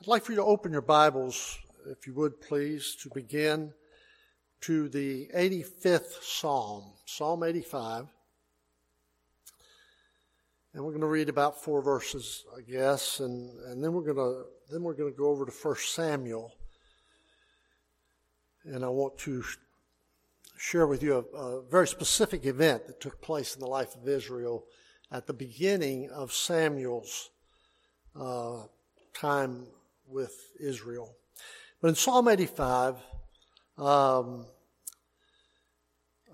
I'd like for you to open your Bibles, if you would please, to begin to the 85th Psalm, Psalm 85. And we're going to read about four verses, I guess, and, and then we're going to then we're going to go over to 1 Samuel. And I want to share with you a, a very specific event that took place in the life of Israel at the beginning of Samuel's uh, time with Israel. But in Psalm 85, um,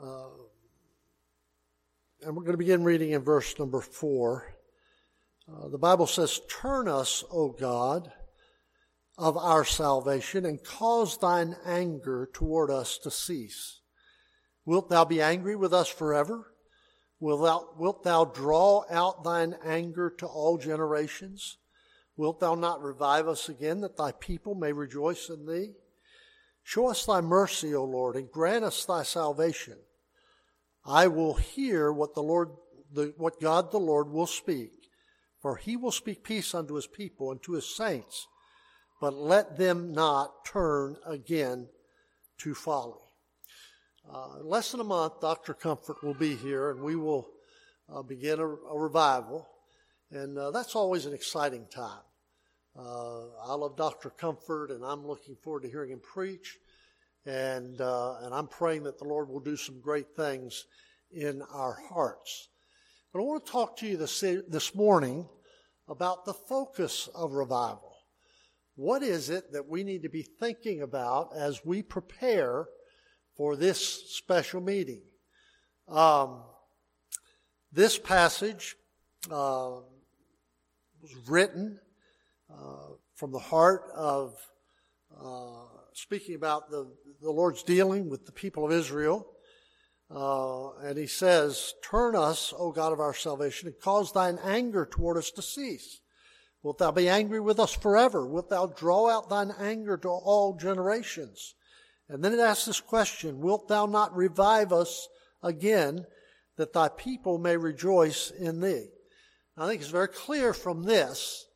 uh, and we're going to begin reading in verse number four. Uh, the Bible says, Turn us, O God, of our salvation, and cause thine anger toward us to cease. Wilt thou be angry with us forever? Wilt thou, wilt thou draw out thine anger to all generations? Wilt thou not revive us again, that thy people may rejoice in thee? Show us thy mercy, O Lord, and grant us thy salvation. I will hear what the Lord, the, what God the Lord will speak, for he will speak peace unto his people and to his saints, but let them not turn again to folly. Uh, less than a month, Dr. Comfort will be here, and we will uh, begin a, a revival. And uh, that's always an exciting time. Uh, I love Dr. Comfort, and I'm looking forward to hearing him preach. And, uh, and I'm praying that the Lord will do some great things in our hearts. But I want to talk to you this, this morning about the focus of revival. What is it that we need to be thinking about as we prepare for this special meeting? Um, this passage uh, was written uh, from the heart of uh, speaking about the, the Lord's dealing with the people of Israel. Uh, and he says, Turn us, O God of our salvation, and cause thine anger toward us to cease. Wilt thou be angry with us forever? Wilt thou draw out thine anger to all generations? And then it asks this question Wilt thou not revive us again, that thy people may rejoice in thee? I think it's very clear from this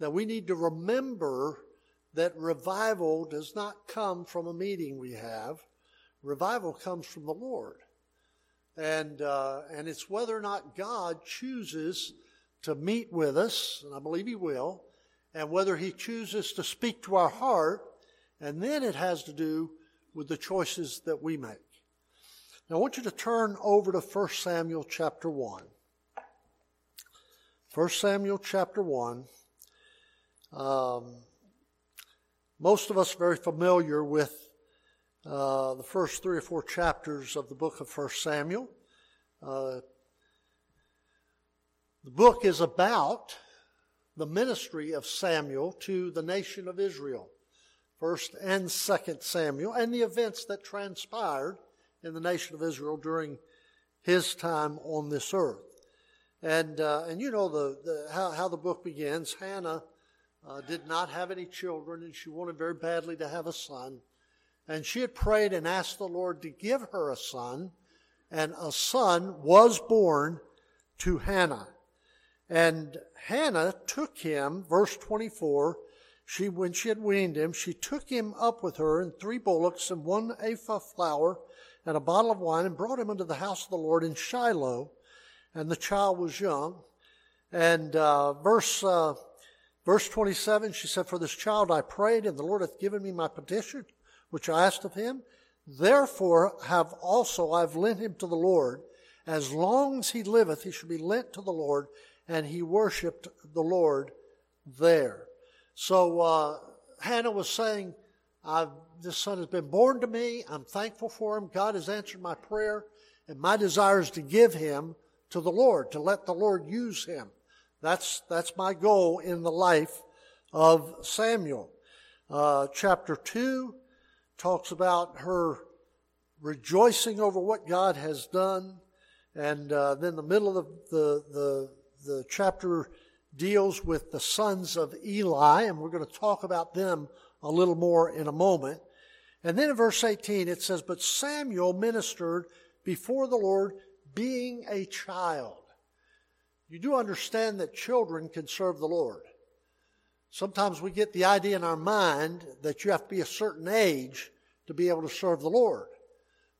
that we need to remember that revival does not come from a meeting we have. Revival comes from the Lord. And, uh, and it's whether or not God chooses to meet with us, and I believe He will, and whether He chooses to speak to our heart, and then it has to do with the choices that we make. Now I want you to turn over to 1 Samuel chapter 1. 1 Samuel chapter 1. Um, most of us are very familiar with uh, the first three or four chapters of the book of 1 Samuel. Uh, the book is about the ministry of Samuel to the nation of Israel, first and second Samuel, and the events that transpired in the nation of Israel during his time on this earth. And, uh, and you know the, the, how, how the book begins. Hannah uh, did not have any children, and she wanted very badly to have a son. And she had prayed and asked the Lord to give her a son, and a son was born to Hannah. And Hannah took him, verse 24, she, when she had weaned him, she took him up with her and three bullocks and one ephah flour and a bottle of wine and brought him into the house of the Lord in Shiloh and the child was young. And uh, verse uh, verse 27, she said, For this child I prayed, and the Lord hath given me my petition, which I asked of him. Therefore have also I've lent him to the Lord. As long as he liveth, he shall be lent to the Lord. And he worshipped the Lord there. So uh, Hannah was saying, this son has been born to me. I'm thankful for him. God has answered my prayer. And my desire is to give him to the Lord, to let the Lord use him. That's, that's my goal in the life of Samuel. Uh, chapter 2 talks about her rejoicing over what God has done. And uh, then the middle of the, the, the, chapter deals with the sons of Eli, and we're going to talk about them a little more in a moment. And then in verse 18 it says, But Samuel ministered before the Lord being a child. You do understand that children can serve the Lord. Sometimes we get the idea in our mind that you have to be a certain age to be able to serve the Lord.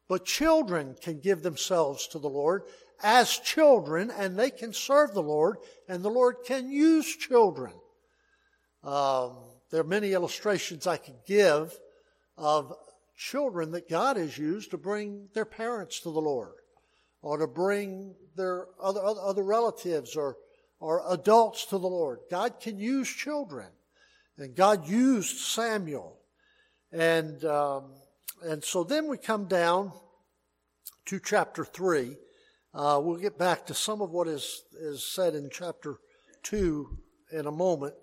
But children can give themselves to the Lord as children and they can serve the Lord and the Lord can use children. Um, there are many illustrations I could give of children that God has used to bring their parents to the Lord or to bring their other, other, relatives or, or adults to the Lord. God can use children. And God used Samuel. And, um, and so then we come down to chapter 3. Uh, we'll get back to some of what is, is said in chapter 2 in a moment.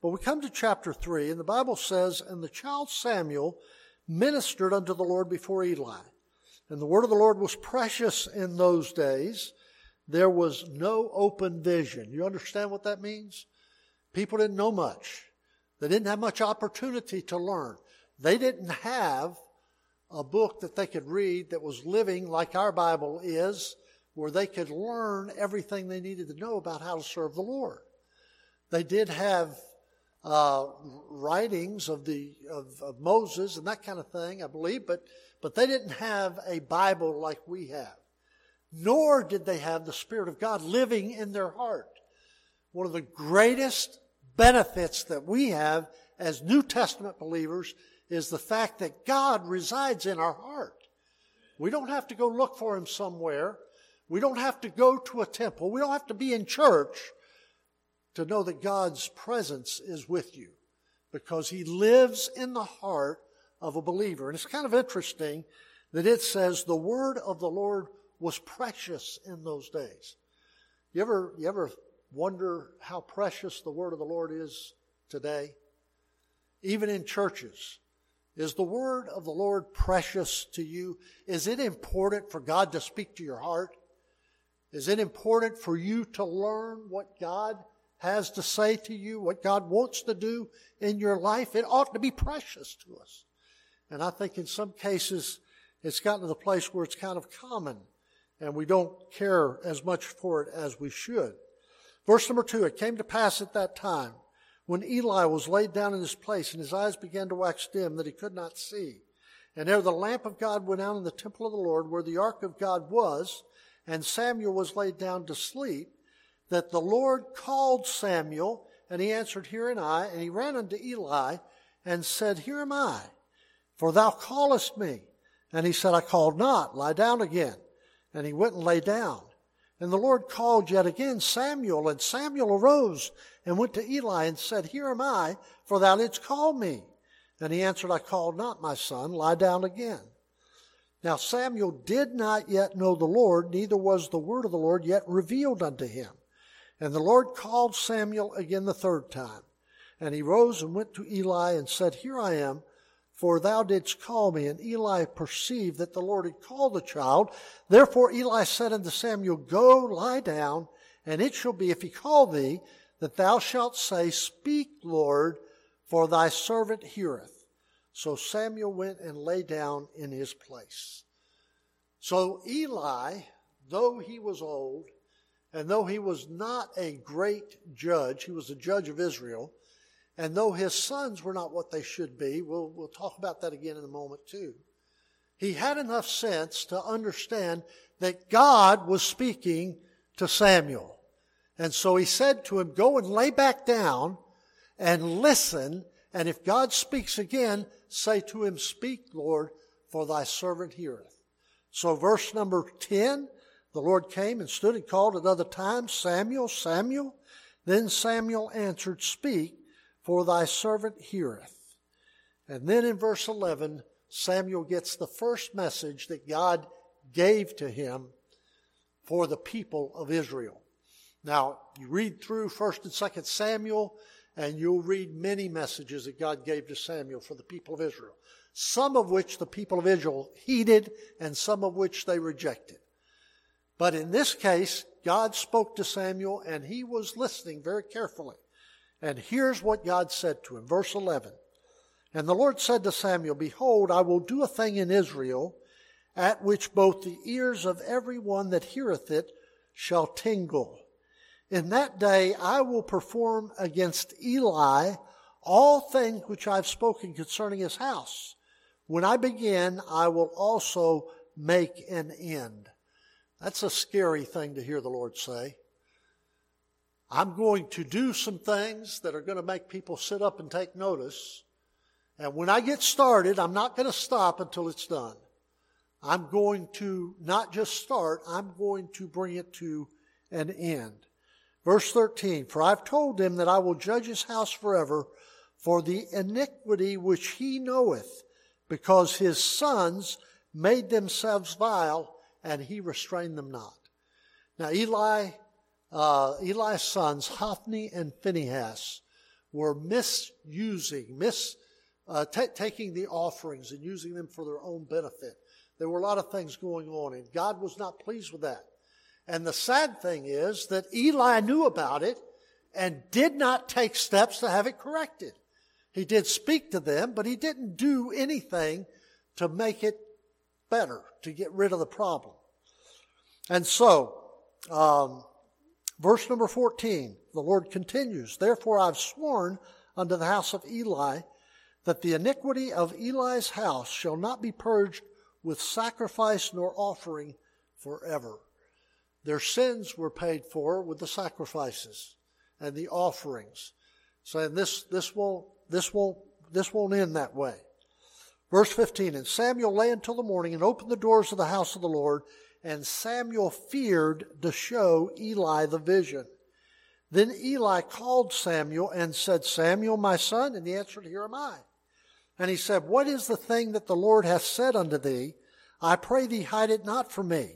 But we come to chapter 3, and the Bible says, And the child Samuel ministered unto the Lord before Eli. And the word of the Lord was precious in those days. There was no open vision. You understand what that means? People didn't know much. They didn't have much opportunity to learn. They didn't have a book that they could read that was living like our Bible is, where they could learn everything they needed to know about how to serve the Lord. They did have uh, writings of the of, of, Moses and that kind of thing, I believe, but but they didn't have a Bible like we have. Nor did they have the Spirit of God living in their heart. One of the greatest benefits that we have as New Testament believers is the fact that God resides in our heart. We don't have to go look for Him somewhere. We don't have to go to a temple. We don't have to be in church to know that God's presence is with you because He lives in the heart of a believer. And it's kind of interesting that it says the word of the Lord was precious in those days. You ever, you ever wonder how precious the word of the Lord is today? Even in churches. Is the word of the Lord precious to you? Is it important for God to speak to your heart? Is it important for you to learn what God has to say to you, what God wants to do in your life? It ought to be precious to us. And I think in some cases it's gotten to the place where it's kind of common and we don't care as much for it as we should. Verse number two, it came to pass at that time when Eli was laid down in his place and his eyes began to wax dim that he could not see. And ere the lamp of God went out in the temple of the Lord where the ark of God was, and Samuel was laid down to sleep, that the Lord called Samuel, and he answered, Here am I. And he ran unto Eli and said, Here am I, for thou callest me. And he said, I called not, lie down again. And he went and lay down. And the Lord called yet again Samuel, and Samuel arose and went to Eli and said, Here am I, for thou didst call me. And he answered, I called not, my son, lie down again. Now Samuel did not yet know the Lord, neither was the word of the Lord yet revealed unto him. And the Lord called Samuel again the third time. And he rose and went to Eli and said, Here I am, for thou didst call me. And Eli perceived that the Lord had called the child. Therefore Eli said unto Samuel, Go lie down, and it shall be, if he call thee, that thou shalt say, Speak, Lord, for thy servant heareth. So Samuel went and lay down in his place. So Eli, though he was old, and though he was not a great judge, he was a judge of Israel, and though his sons were not what they should be, we'll, we'll talk about that again in a moment too. He had enough sense to understand that God was speaking to Samuel. And so he said to him, Go and lay back down and listen. And if God speaks again, say to him, Speak, Lord, for thy servant heareth. So, verse number 10 the Lord came and stood and called at other times, Samuel, Samuel. Then Samuel answered, Speak, for thy servant heareth. And then in verse 11, Samuel gets the first message that God gave to him for the people of Israel. Now, you read through 1st and 2nd Samuel, and you'll read many messages that God gave to Samuel for the people of Israel. Some of which the people of Israel heeded, and some of which they rejected. But in this case, God spoke to Samuel, and he was listening very carefully. And here's what God said to him. Verse 11. And the Lord said to Samuel, Behold, I will do a thing in Israel, at which both the ears of every one that heareth it shall tingle. In that day I will perform against Eli all things which I've spoken concerning his house. When I begin, I will also make an end. That's a scary thing to hear the Lord say. I'm going to do some things that are going to make people sit up and take notice. And when I get started, I'm not going to stop until it's done. I'm going to not just start, I'm going to bring it to an end. Verse 13, for I've told him that I will judge his house forever for the iniquity which he knoweth, because his sons made themselves vile, and he restrained them not. Now Eli, uh, Eli's sons, Hophni and Phinehas, were misusing, mis, uh, t- taking the offerings and using them for their own benefit. There were a lot of things going on, and God was not pleased with that. And the sad thing is that Eli knew about it and did not take steps to have it corrected. He did speak to them, but he didn't do anything to make it better, to get rid of the problem. And so, um, verse number 14, the Lord continues, Therefore I've sworn unto the house of Eli that the iniquity of Eli's house shall not be purged with sacrifice nor offering forever. Their sins were paid for with the sacrifices and the offerings. Saying this, this won't, this won't, this won't end that way. Verse 15, and Samuel lay until the morning and opened the doors of the house of the Lord, and Samuel feared to show Eli the vision. Then Eli called Samuel and said, Samuel, my son, and he answered, Here am I. And he said, What is the thing that the Lord hath said unto thee? I pray thee, hide it not from me.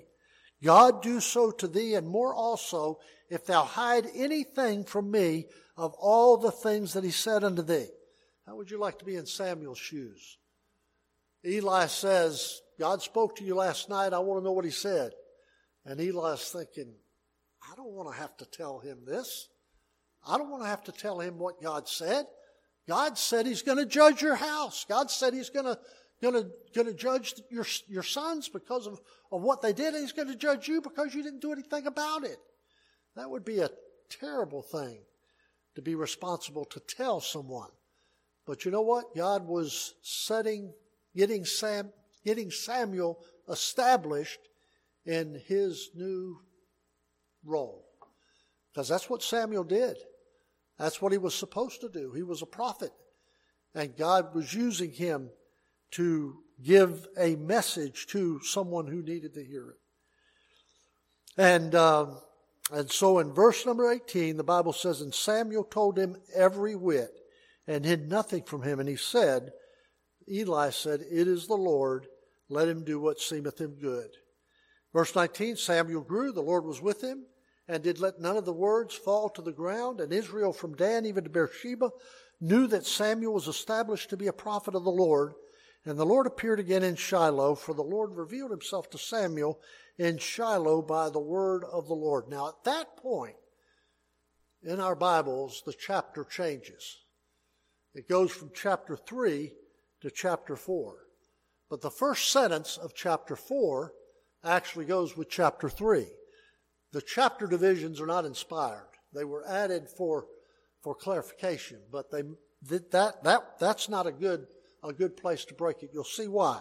God do so to thee, and more also, if thou hide anything from me of all the things that he said unto thee. How would you like to be in Samuel's shoes? Eli says, God spoke to you last night. I want to know what he said. And Eli's thinking, I don't want to have to tell him this. I don't want to have to tell him what God said. God said he's going to judge your house. God said he's going to going to, going to judge your, your sons because of, of what they did. And he's going to judge you because you didn't do anything about it. That would be a terrible thing to be responsible to tell someone. But you know what? God was setting, getting Sam, getting Samuel established in his new role. Because that's what Samuel did. That's what he was supposed to do. He was a prophet. And God was using him to give a message to someone who needed to hear it. And, um, and so in verse number 18, the Bible says, And Samuel told him every whit and hid nothing from him. And he said, Eli said, It is the Lord, let him do what seemeth him good. Verse 19, Samuel grew, the Lord was with him, and did let none of the words fall to the ground. And Israel from Dan even to Beersheba knew that Samuel was established to be a prophet of the Lord. And the Lord appeared again in Shiloh, for the Lord revealed himself to Samuel in Shiloh by the word of the Lord. Now, at that point in our Bibles, the chapter changes. It goes from chapter 3 to chapter 4. But the first sentence of chapter 4 actually goes with chapter 3. The chapter divisions are not inspired. They were added for, for clarification, but they, that, that, that's not a good a good place to break it. You'll see why.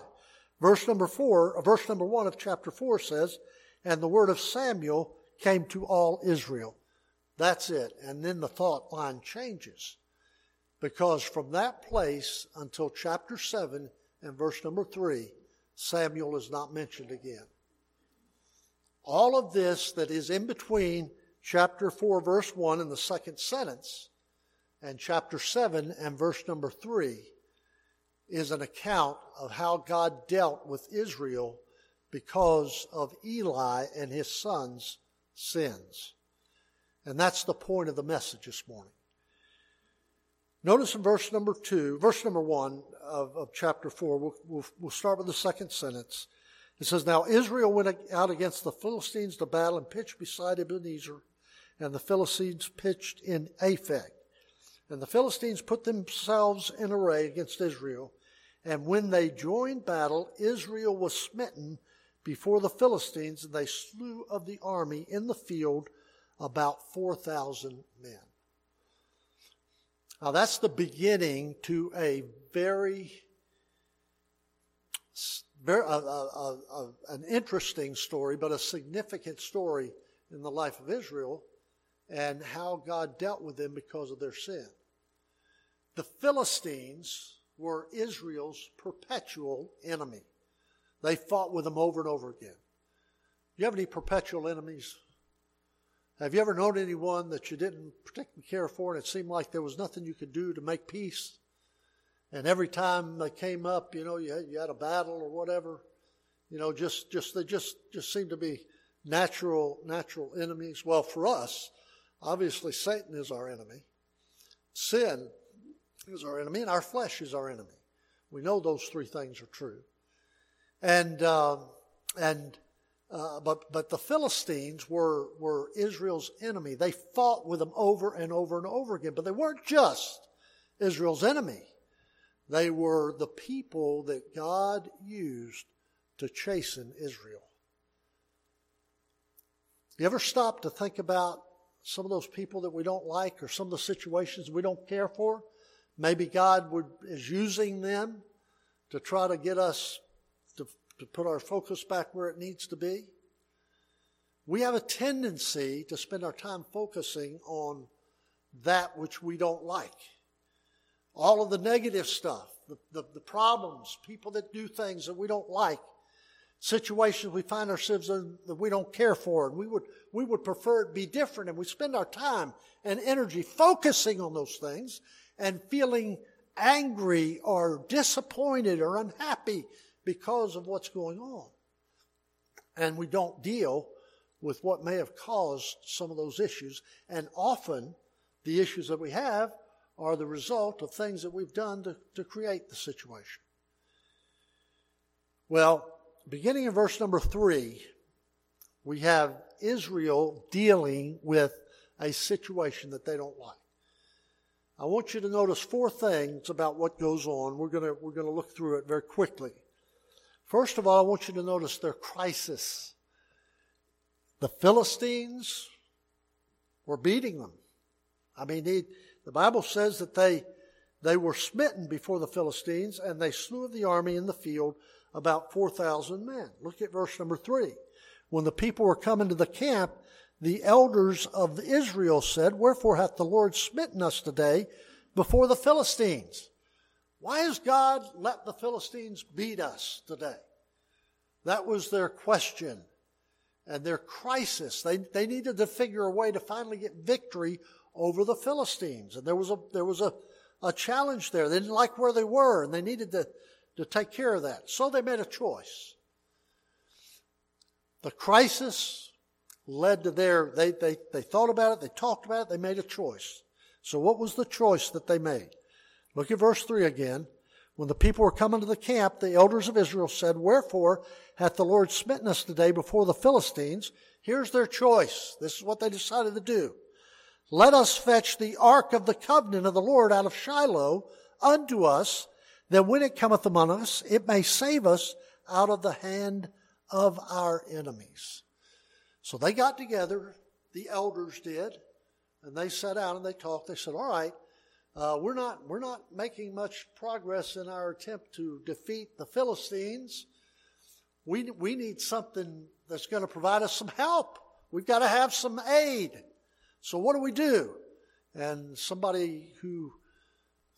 Verse number four, uh, verse number one of chapter four says, and the word of Samuel came to all Israel. That's it. And then the thought line changes. Because from that place until chapter 7 and verse number 3, Samuel is not mentioned again. All of this that is in between chapter 4, verse 1 and the second sentence, and chapter 7 and verse number 3 is an account of how God dealt with Israel because of Eli and his sons' sins. And that's the point of the message this morning. Notice in verse number two, verse number one of, of chapter four, we'll, we'll, we'll start with the second sentence. It says, Now Israel went out against the Philistines to battle and pitched beside Ebenezer, and the Philistines pitched in Aphek. And the Philistines put themselves in array against Israel. And when they joined battle, Israel was smitten before the Philistines, and they slew of the army in the field about 4,000 men. Now, that's the beginning to a very, very an interesting story, but a significant story in the life of Israel and how God dealt with them because of their sin. The Philistines were Israel's perpetual enemy. They fought with them over and over again. Do you have any perpetual enemies? Have you ever known anyone that you didn't particularly care for and it seemed like there was nothing you could do to make peace? And every time they came up, you know, you had, you had a battle or whatever, you know, just, just, they just, just seemed to be natural, natural enemies. Well, for us, obviously Satan is our enemy. Sin is our enemy and our flesh is our enemy. We know those three things are true. And, uh, and, uh, but, but the Philistines were, were Israel's enemy. They fought with them over and over and over again, but they weren't just Israel's enemy. They were the people that God used to chasten Israel. You ever stop to think about some of those people that we don't like or some of the situations we don't care for? Maybe God would, is using them to try to get us to, put our focus back where it needs to be. We have a tendency to spend our time focusing on that which we don't like. All of the negative stuff, the, the, the problems, people that do things that we don't like, situations we find ourselves in that we don't care for, and we would, we would prefer it be different, and we spend our time and energy focusing on those things and feeling angry or disappointed or unhappy because of what's going on. And we don't deal with what may have caused some of those issues. And often the issues that we have are the result of things that we've done to, to create the situation. Well, beginning in verse number three, we have Israel dealing with a situation that they don't like. I want you to notice four things about what goes on. We're going we're going to look through it very quickly. First of all, I want you to notice their crisis. The Philistines were beating them. I mean, they, the Bible says that they, they were smitten before the Philistines and they slew of the army in the field about 4,000 men. Look at verse number three. When the people were coming to the camp, the elders of Israel said, Wherefore hath the Lord smitten us today before the Philistines? Why has God let the Philistines beat us today? That was their question and their crisis. They, they needed to figure a way to finally get victory over the Philistines. And there was a, there was a, a challenge there. They didn't like where they were and they needed to, to take care of that. So they made a choice. The crisis led to their, they, they, they thought about it, they talked about it, they made a choice. So what was the choice that they made? Look at verse 3 again. When the people were coming to the camp, the elders of Israel said, Wherefore hath the Lord smitten us today before the Philistines? Here's their choice. This is what they decided to do. Let us fetch the ark of the covenant of the Lord out of Shiloh unto us, that when it cometh among us, it may save us out of the hand of our enemies. So they got together, the elders did, and they sat down and they talked. They said, All right, uh, we're, not, we're not making much progress in our attempt to defeat the Philistines. We, we need something that's going to provide us some help. We've got to have some aid. So what do we do? And somebody who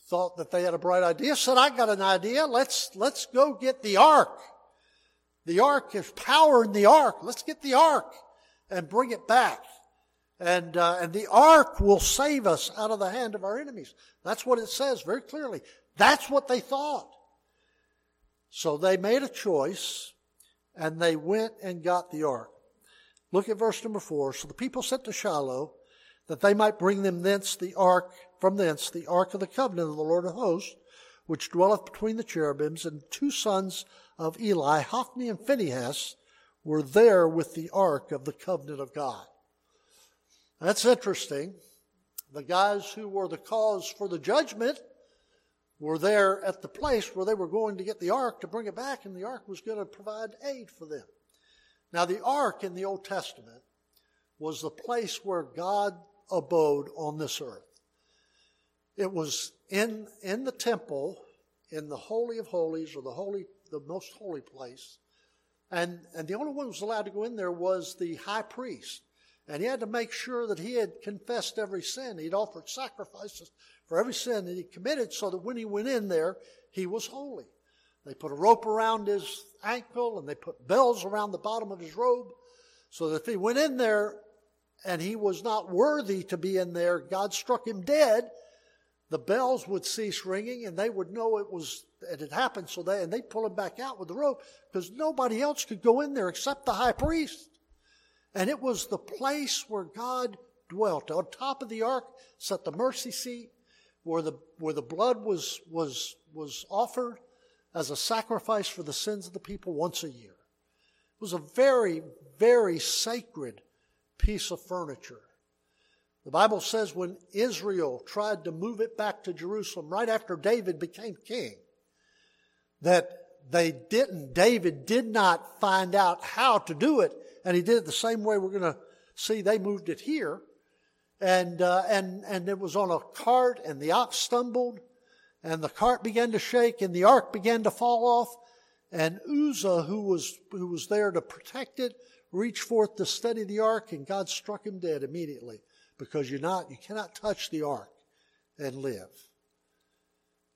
thought that they had a bright idea said, I got an idea. Let's, let's go get the ark. The ark is power in the ark. Let's get the ark and bring it back. And, uh, and the ark will save us out of the hand of our enemies. That's what it says very clearly. That's what they thought. So they made a choice and they went and got the ark. Look at verse number four. So the people sent to Shiloh that they might bring them thence the ark, from thence the ark of the covenant of the Lord of hosts, which dwelleth between the cherubims, and two sons of Eli, Hophni and Phinehas, were there with the ark of the covenant of God. That's interesting. The guys who were the cause for the judgment were there at the place where they were going to get the ark to bring it back, and the ark was going to provide aid for them. Now, the ark in the Old Testament was the place where God abode on this earth. It was in, in the temple, in the Holy of Holies, or the holy, the most holy place. And, and the only one who was allowed to go in there was the high priest. And he had to make sure that he had confessed every sin. He'd offered sacrifices for every sin that he committed so that when he went in there, he was holy. They put a rope around his ankle and they put bells around the bottom of his robe so that if he went in there and he was not worthy to be in there, God struck him dead, the bells would cease ringing and they would know it was it had happened so they and they pull him back out with the rope because nobody else could go in there except the high priest and it was the place where god dwelt. On top of the ark sat the mercy seat where the where the blood was was was offered as a sacrifice for the sins of the people once a year. It was a very very sacred piece of furniture. The Bible says when Israel tried to move it back to Jerusalem right after David became king, that they didn't, David did not find out how to do it, and he did it the same way we're going to see they moved it here. And, uh, and, and it was on a cart, and the ox stumbled, and the cart began to shake, and the ark began to fall off, and Uzzah, who was, who was there to protect it, reached forth to steady the ark, and God struck him dead immediately because you're not, you cannot touch the ark and live.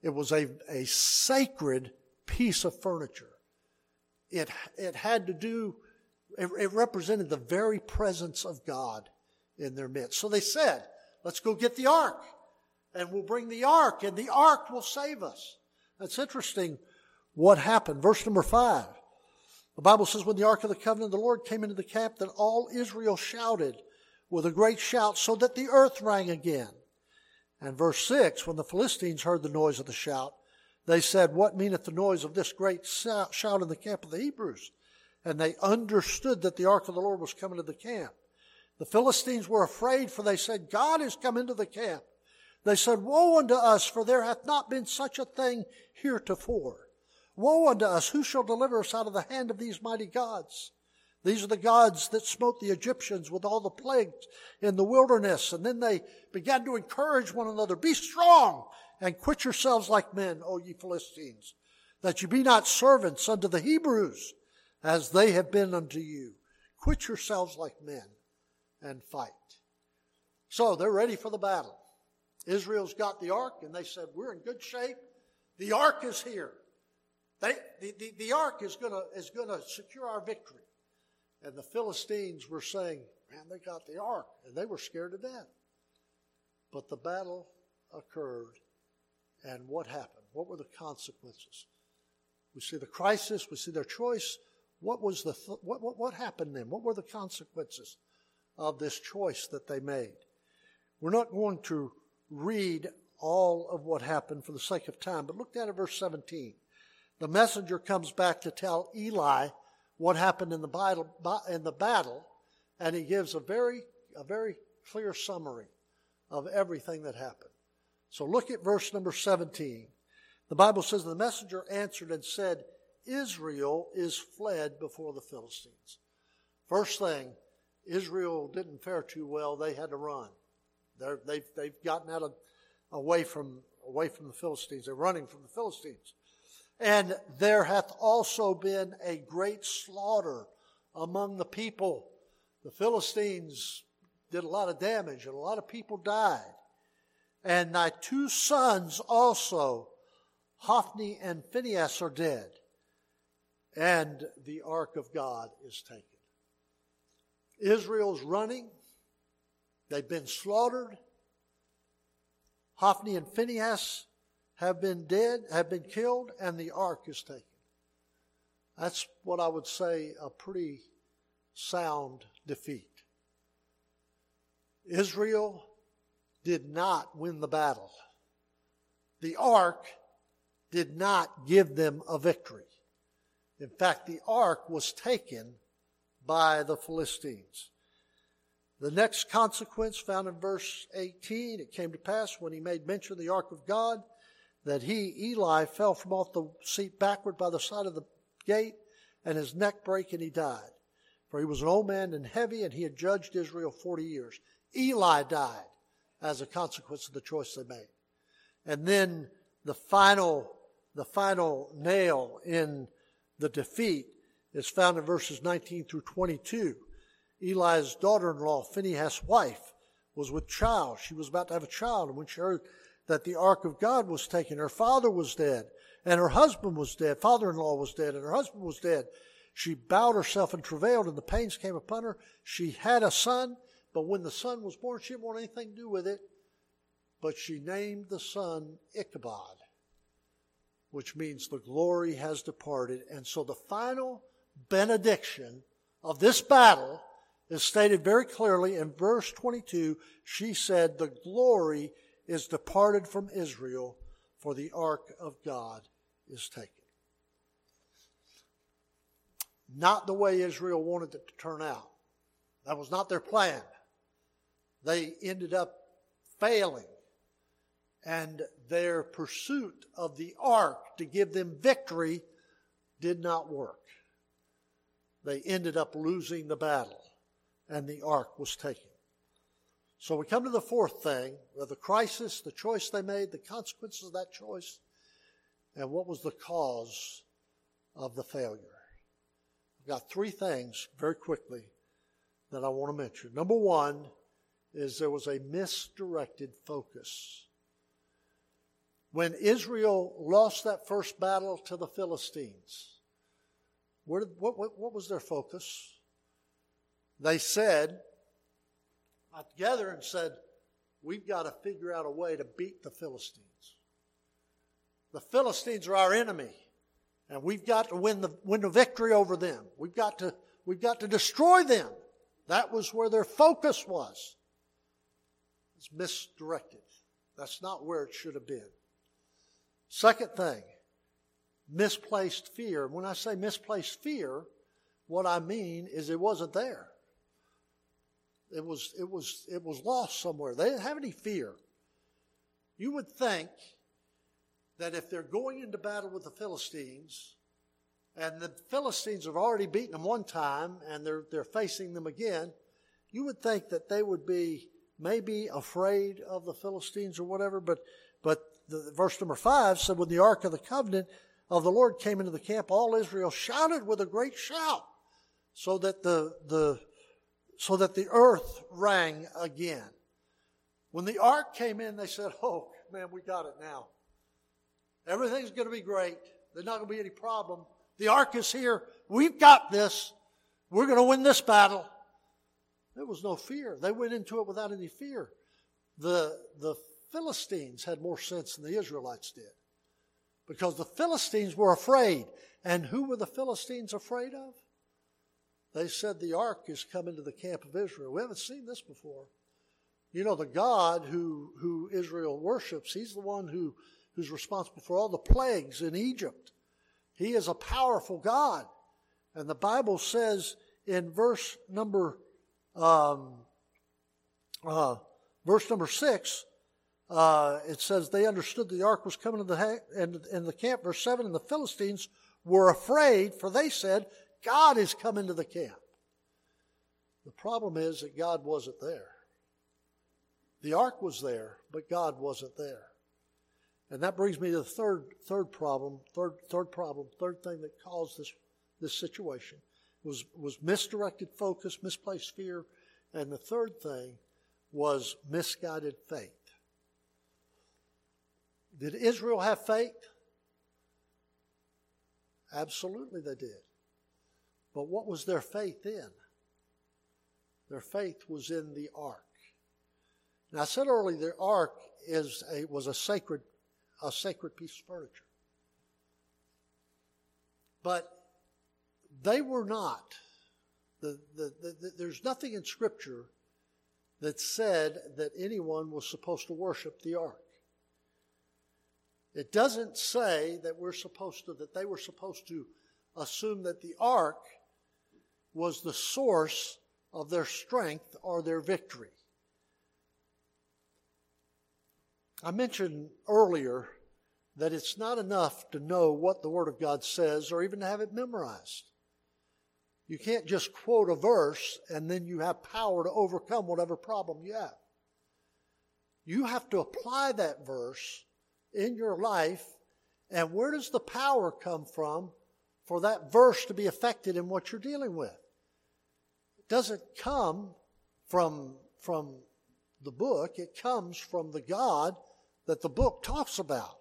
It was a, a sacred piece of furniture. It, it had to do, it, it represented the very presence of God in their midst. So they said, let's go get the ark and we'll bring the ark and the ark will save us. That's interesting what happened. Verse number five. The Bible says, when the ark of the covenant of the Lord came into the camp, that all Israel shouted with a great shout so that the earth rang again. And verse 6, when the Philistines heard the noise of the shout, they said, What meaneth the noise of this great shout in the camp of the Hebrews? And they understood that the ark of the Lord was coming to the camp. The Philistines were afraid, for they said, God is come into the camp. They said, Woe unto us, for there hath not been such a thing heretofore. Woe unto us, who shall deliver us out of the hand of these mighty gods? These are the gods that smote the Egyptians with all the plagues in the wilderness. And then they began to encourage one another, be strong and quit yourselves like men, O ye Philistines, that you be not servants unto the Hebrews as they have been unto you. Quit yourselves like men and fight. So they're ready for the battle. Israel's got the ark and they said, we're in good shape. The ark is here. They, the, the, the ark is gonna, is gonna secure our victory. And the Philistines were saying, man, they got the ark. And they were scared to death. But the battle occurred. And what happened? What were the consequences? We see the crisis. We see their choice. What was the, th- what, what, what happened then? What were the consequences of this choice that they made? We're not going to read all of what happened for the sake of time, but look down at verse 17. The messenger comes back to tell Eli what happened in the battle, in the battle, and he gives a very, a very clear summary of everything that happened. So look at verse number 17. The Bible says, The messenger answered and said, Israel is fled before the Philistines. First thing, Israel didn't fare too well. They had to run. they have they've, they've gotten out of, away from, away from the Philistines. They're running from the Philistines. And there hath also been a great slaughter among the people. The Philistines did a lot of damage and a lot of people died. And thy two sons also, Hophni and Phinehas, are dead. And the ark of God is taken. Israel's running. They've been slaughtered. Hophni and Phinehas have been dead, have been killed, and the ark is taken. That's what I would say a pretty sound defeat. Israel did not win the battle. The ark did not give them a victory. In fact, the ark was taken by the Philistines. The next consequence found in verse 18, it came to pass when he made mention of the ark of God that he, Eli, fell from off the seat backward by the side of the gate, and his neck brake, and he died. For he was an old man and heavy, and he had judged Israel forty years. Eli died as a consequence of the choice they made. And then the final, the final nail in the defeat is found in verses 19 through 22. Eli's daughter-in-law, Phinehas' wife, was with child. She was about to have a child, and when she heard that the ark of God was taken, her father was dead, and her husband was dead, father-in-law was dead, and her husband was dead. She bowed herself and travailed, and the pains came upon her. She had a son, but when the son was born, she didn't want anything to do with it. But she named the son Ichabod, which means the glory has departed. And so the final benediction of this battle is stated very clearly in verse 22. She said, The glory is departed from Israel, for the ark of God is taken. Not the way Israel wanted it to turn out. That was not their plan. They ended up failing. And their pursuit of the ark to give them victory did not work. They ended up losing the battle, and the ark was taken. So we come to the fourth thing the crisis, the choice they made, the consequences of that choice, and what was the cause of the failure. I've got three things very quickly that I want to mention. Number one is there was a misdirected focus. When Israel lost that first battle to the Philistines, where, what, what, what was their focus? They said, got together and said, We've got to figure out a way to beat the Philistines. The Philistines are our enemy, and we've got to win the, win the victory over them. We've got, to, we've got to destroy them. That was where their focus was. It's misdirected. That's not where it should have been. Second thing, misplaced fear. When I say misplaced fear, what I mean is it wasn't there. It was, it was, it was lost somewhere. They didn't have any fear. You would think that if they're going into battle with the Philistines, and the Philistines have already beaten them one time and they're, they're facing them again, you would think that they would be maybe afraid of the Philistines or whatever, but, but the, verse number five said, when the Ark of the Covenant of the Lord came into the camp, all Israel shouted with a great shout, so that the, the so that the earth rang again. When the ark came in, they said, Oh, man, we got it now. Everything's going to be great. There's not going to be any problem. The ark is here. We've got this. We're going to win this battle. There was no fear. They went into it without any fear. The, the Philistines had more sense than the Israelites did because the Philistines were afraid. And who were the Philistines afraid of? They said the ark is coming to the camp of Israel. We haven't seen this before. You know, the God who, who Israel worships, he's the one who, who's responsible for all the plagues in Egypt. He is a powerful God. And the Bible says in verse number um, uh, verse number six, uh, it says they understood the ark was coming in the, in, in the camp. Verse seven, and the Philistines were afraid, for they said, God is coming to the camp. The problem is that God wasn't there. The ark was there, but God wasn't there. And that brings me to the third, third problem, third, third problem, third thing that caused this, this situation was, was misdirected focus, misplaced fear, and the third thing was misguided faith. Did Israel have faith? Absolutely they did. But what was their faith in? Their faith was in the ark. Now I said earlier the ark is a, was a sacred, a sacred piece of furniture. But they were not. The, the, the, there's nothing in Scripture that said that anyone was supposed to worship the ark. It doesn't say that we're supposed to, that they were supposed to assume that the ark was the source of their strength or their victory. I mentioned earlier that it's not enough to know what the Word of God says or even to have it memorized. You can't just quote a verse and then you have power to overcome whatever problem you have. You have to apply that verse in your life, and where does the power come from for that verse to be affected in what you're dealing with? It doesn't come from, from the book, it comes from the God that the book talks about.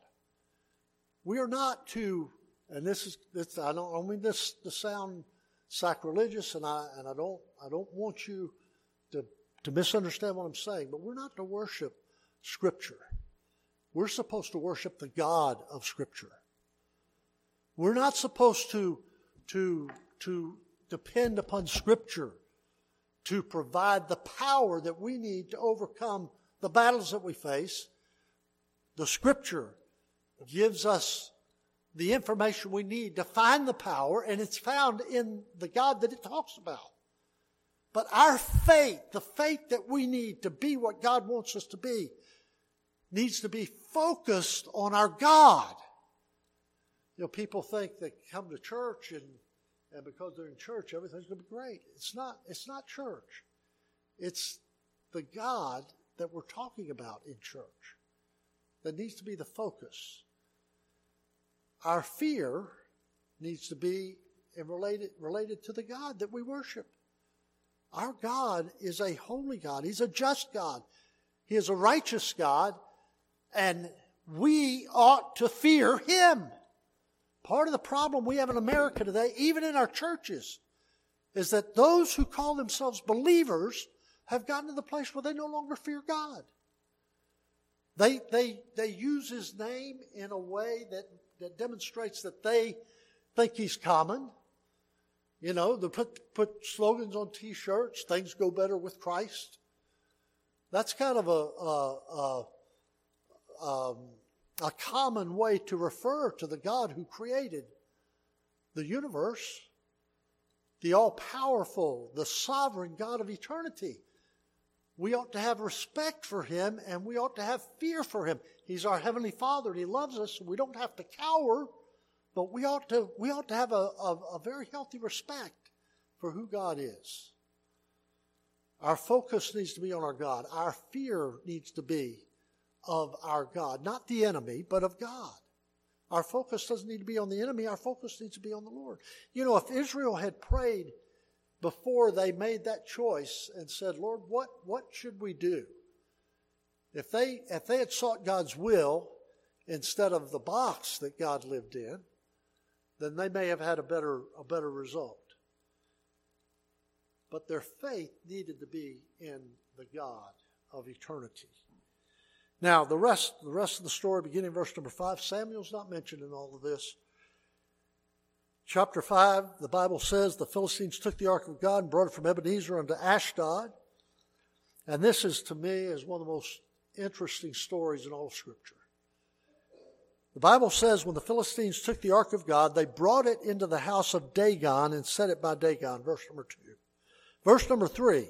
We are not to, and this is, this, I don't, I mean this to sound sacrilegious, and I, and I don't, I don't want you to, to misunderstand what I'm saying, but we're not to worship Scripture. We're supposed to worship the God of Scripture. We're not supposed to, to, to depend upon Scripture to provide the power that we need to overcome the battles that we face. The Scripture gives us the information we need to find the power, and it's found in the God that it talks about. But our faith, the faith that we need to be what God wants us to be, needs to be focused on our God. You know, people think they come to church and, and because they're in church, everything's going to be great. It's not, it's not church. It's the God that we're talking about in church that needs to be the focus. Our fear needs to be related, related to the God that we worship. Our God is a holy God. He's a just God. He is a righteous God, and we ought to fear Him. Part of the problem we have in America today, even in our churches, is that those who call themselves believers have gotten to the place where they no longer fear God. They, they, they use His name in a way that that demonstrates that they think he's common. You know, they put, put slogans on t shirts, things go better with Christ. That's kind of a, a, a, um, a common way to refer to the God who created the universe, the all powerful, the sovereign God of eternity. We ought to have respect for him and we ought to have fear for him. He's our Heavenly Father and He loves us. We don't have to cower, but we ought to, we ought to have a, a, a very healthy respect for who God is. Our focus needs to be on our God. Our fear needs to be of our God, not the enemy, but of God. Our focus doesn't need to be on the enemy, our focus needs to be on the Lord. You know, if Israel had prayed before they made that choice and said, Lord, what, what should we do? If they, if they had sought God's will instead of the box that God lived in, then they may have had a better, a better result. But their faith needed to be in the God of eternity. Now, the rest, the rest of the story, beginning verse number 5, Samuel's not mentioned in all of this. Chapter 5, the Bible says the Philistines took the ark of God and brought it from Ebenezer unto Ashdod. And this is, to me, is one of the most interesting stories in all of Scripture. The Bible says when the Philistines took the ark of God, they brought it into the house of Dagon and set it by Dagon. Verse number two. Verse number three.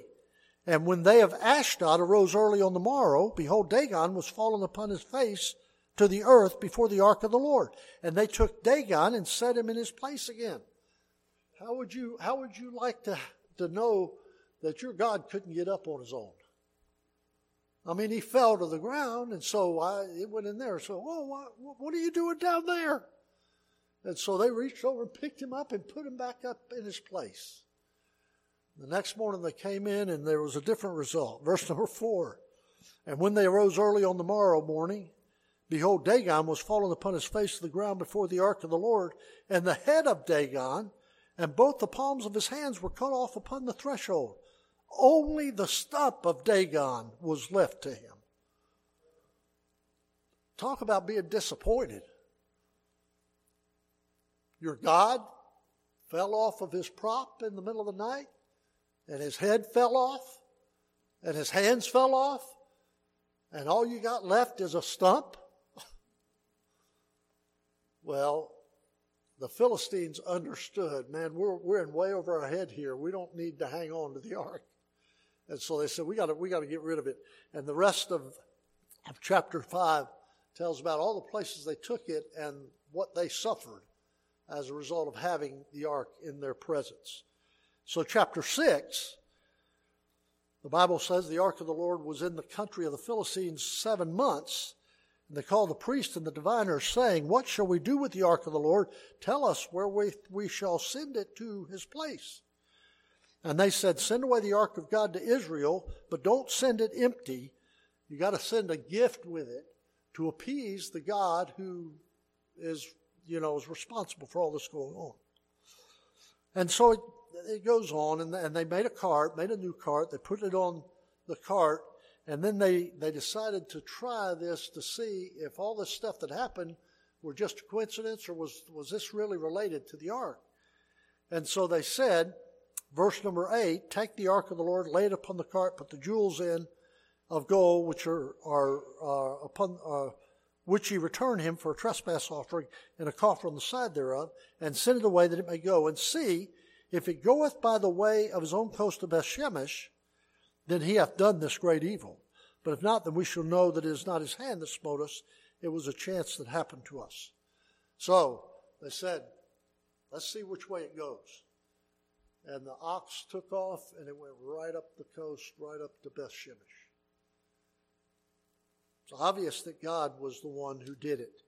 And when they of Ashdod arose early on the morrow, behold, Dagon was fallen upon his face to the earth before the ark of the Lord. And they took Dagon and set him in his place again. How would you, how would you like to, to know that your God couldn't get up on his own? I mean, he fell to the ground, and so I it went in there. So, oh, what, what are you doing down there? And so they reached over and picked him up and put him back up in his place. The next morning they came in, and there was a different result. Verse number four. And when they arose early on the morrow morning, behold, Dagon was fallen upon his face to the ground before the ark of the Lord, and the head of Dagon and both the palms of his hands were cut off upon the threshold. Only the stump of Dagon was left to him. Talk about being disappointed. Your God fell off of his prop in the middle of the night, and his head fell off, and his hands fell off, and all you got left is a stump. well, the Philistines understood, man, we're, we're in way over our head here. We don't need to hang on to the ark. And so they said, we got to we got to get rid of it. And the rest of, of chapter five tells about all the places they took it and what they suffered as a result of having the ark in their presence. So chapter six, the Bible says the ark of the Lord was in the country of the Philistines seven months. And they called the priest and the diviners, saying, What shall we do with the ark of the Lord? Tell us where we, we shall send it to his place. And they said, Send away the ark of God to Israel, but don't send it empty. You got to send a gift with it to appease the God who is, you know, is responsible for all this going on. And so it, goes on, and, and they made a cart, made a new cart. They put it on the cart, and then they, they decided to try this to see if all this stuff that happened were just a coincidence or was, was this really related to the ark. And so they said, verse number eight, take the ark of the Lord, lay it upon the cart, put the jewels in of gold, which are, are uh, upon, uh, which ye return him for a trespass offering and a coffer on the side thereof, and send it away that it may go, and see if it goeth by the way of his own coast of Bethshemesh, then he hath done this great evil. But if not, then we shall know that it is not his hand that smote us, it was a chance that happened to us. So they said, let's see which way it goes. And the ox took off and it went right up the coast, right up to Beth Shemesh. It's obvious that God was the one who did it.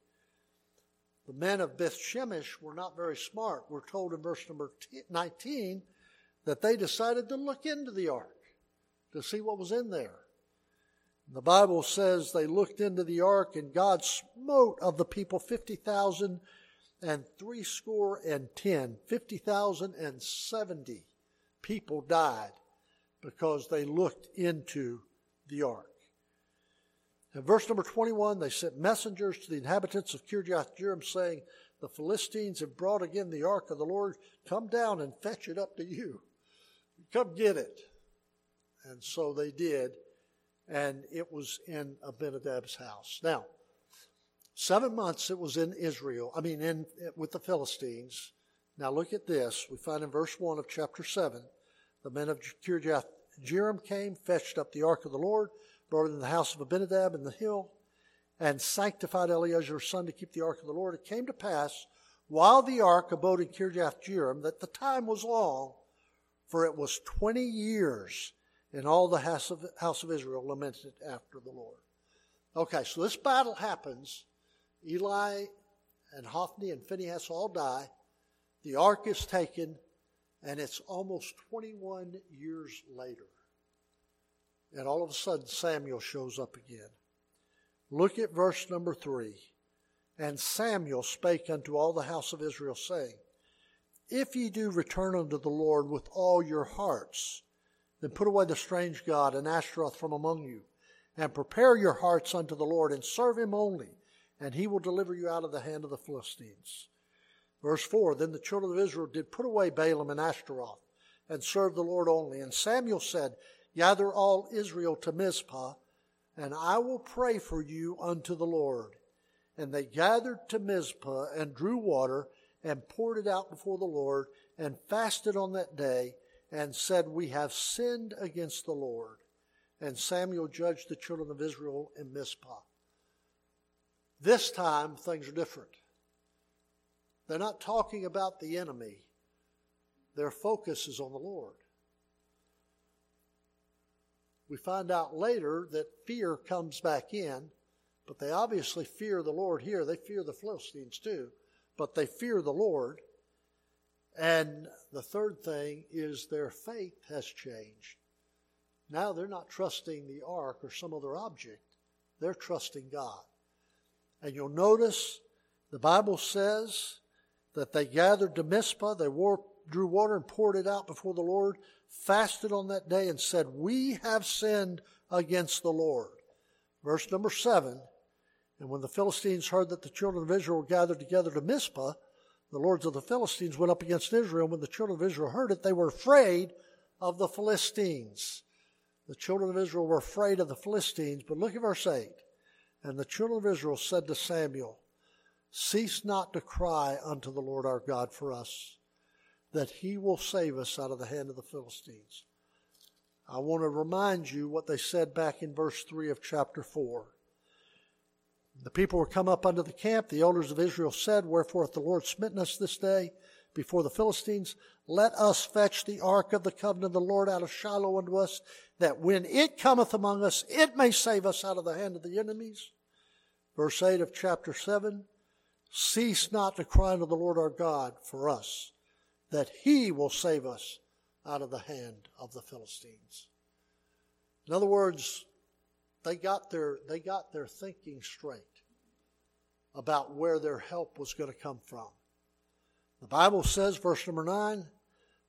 The men of Beth Shemesh were not very smart. We're told in verse number 19 that they decided to look into the ark to see what was in there. The Bible says they looked into the ark and God smote of the people 50,000 and three score and ten, 50,000 and 70 people died because they looked into the ark. In verse number 21, they sent messengers to the inhabitants of Kirjath Jearim, saying, The Philistines have brought again the ark of the Lord. Come down and fetch it up to you. Come get it. And so they did, and it was in Abinadab's house. Now, seven months it was in Israel, I mean, in with the Philistines. Now look at this. We find in verse 1 of chapter 7 the men of Kirjath Jearim came, fetched up the ark of the Lord brought it in the house of Abinadab in the hill, and sanctified Eleazar's son to keep the ark of the Lord. It came to pass, while the ark abode in Kirjath Jearim, that the time was long, for it was twenty years, and all the house of, house of Israel lamented after the Lord. Okay, so this battle happens. Eli and Hophni and Phinehas all die. The ark is taken, and it's almost 21 years later. And all of a sudden, Samuel shows up again. Look at verse number three. And Samuel spake unto all the house of Israel, saying, If ye do return unto the Lord with all your hearts, then put away the strange God and Ashtaroth from among you, and prepare your hearts unto the Lord, and serve him only, and he will deliver you out of the hand of the Philistines. Verse 4 Then the children of Israel did put away Baalim and Ashtaroth, and serve the Lord only. And Samuel said, Gather all Israel to Mizpah, and I will pray for you unto the Lord. And they gathered to Mizpah and drew water and poured it out before the Lord and fasted on that day and said, We have sinned against the Lord. And Samuel judged the children of Israel in Mizpah. This time, things are different. They're not talking about the enemy, their focus is on the Lord. We find out later that fear comes back in, but they obviously fear the Lord here. They fear the Philistines too, but they fear the Lord. And the third thing is their faith has changed. Now they're not trusting the ark or some other object, they're trusting God. And you'll notice the Bible says that they gathered to Mizpah, they wore, drew water and poured it out before the Lord fasted on that day and said, We have sinned against the Lord. Verse number seven. And when the Philistines heard that the children of Israel were gathered together to Mizpah, the lords of the Philistines went up against Israel. When the children of Israel heard it, they were afraid of the Philistines. The children of Israel were afraid of the Philistines. But look at verse 8. And the children of Israel said to Samuel, Cease not to cry unto the Lord our God for us that he will save us out of the hand of the Philistines. I want to remind you what they said back in verse 3 of chapter 4. The people were come up unto the camp. The elders of Israel said, Wherefore hath the Lord smitten us this day before the Philistines? Let us fetch the ark of the covenant of the Lord out of Shiloh unto us, that when it cometh among us, it may save us out of the hand of the enemies. Verse 8 of chapter 7 Cease not to cry unto the Lord our God for us, that he will save us out of the hand of the Philistines. In other words, they got their, they got their thinking straight about where their help was going to come from. The Bible says, verse number 9,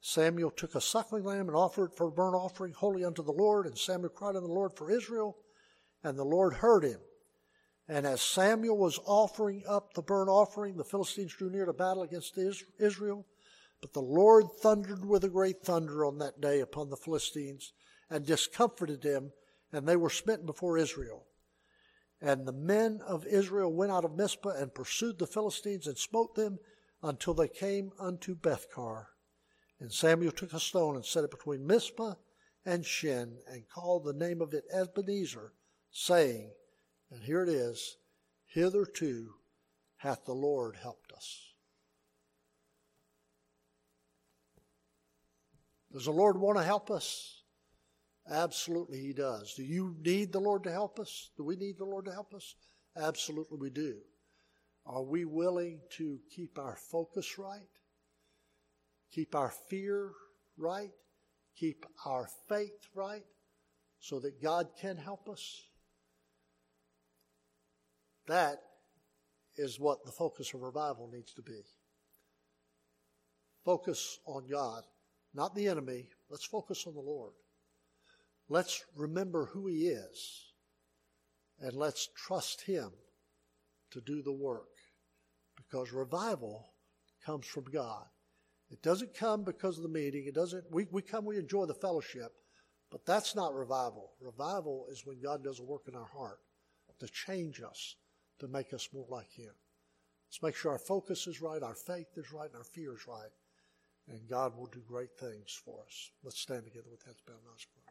Samuel took a suckling lamb and offered it for a burnt offering holy unto the Lord, and Samuel cried unto the Lord for Israel, and the Lord heard him. And as Samuel was offering up the burnt offering, the Philistines drew near to battle against Israel. But the Lord thundered with a great thunder on that day upon the Philistines and discomforted them, and they were smitten before Israel. And the men of Israel went out of Mizpah and pursued the Philistines and smote them until they came unto Bethcar. And Samuel took a stone and set it between Mizpah and Shen and called the name of it Ebenezer, saying, and here it is Hitherto hath the Lord helped us. Does the Lord want to help us? Absolutely, He does. Do you need the Lord to help us? Do we need the Lord to help us? Absolutely, we do. Are we willing to keep our focus right? Keep our fear right? Keep our faith right so that God can help us? That is what the focus of revival needs to be. Focus on God, not the enemy. Let's focus on the Lord. Let's remember who He is, and let's trust Him to do the work. Because revival comes from God. It doesn't come because of the meeting. It doesn't, we, we come, we enjoy the fellowship, but that's not revival. Revival is when God does a work in our heart to change us to make us more like Him. Let's make sure our focus is right, our faith is right, and our fear is right. And God will do great things for us. Let's stand together with heads bowed and eyes closed.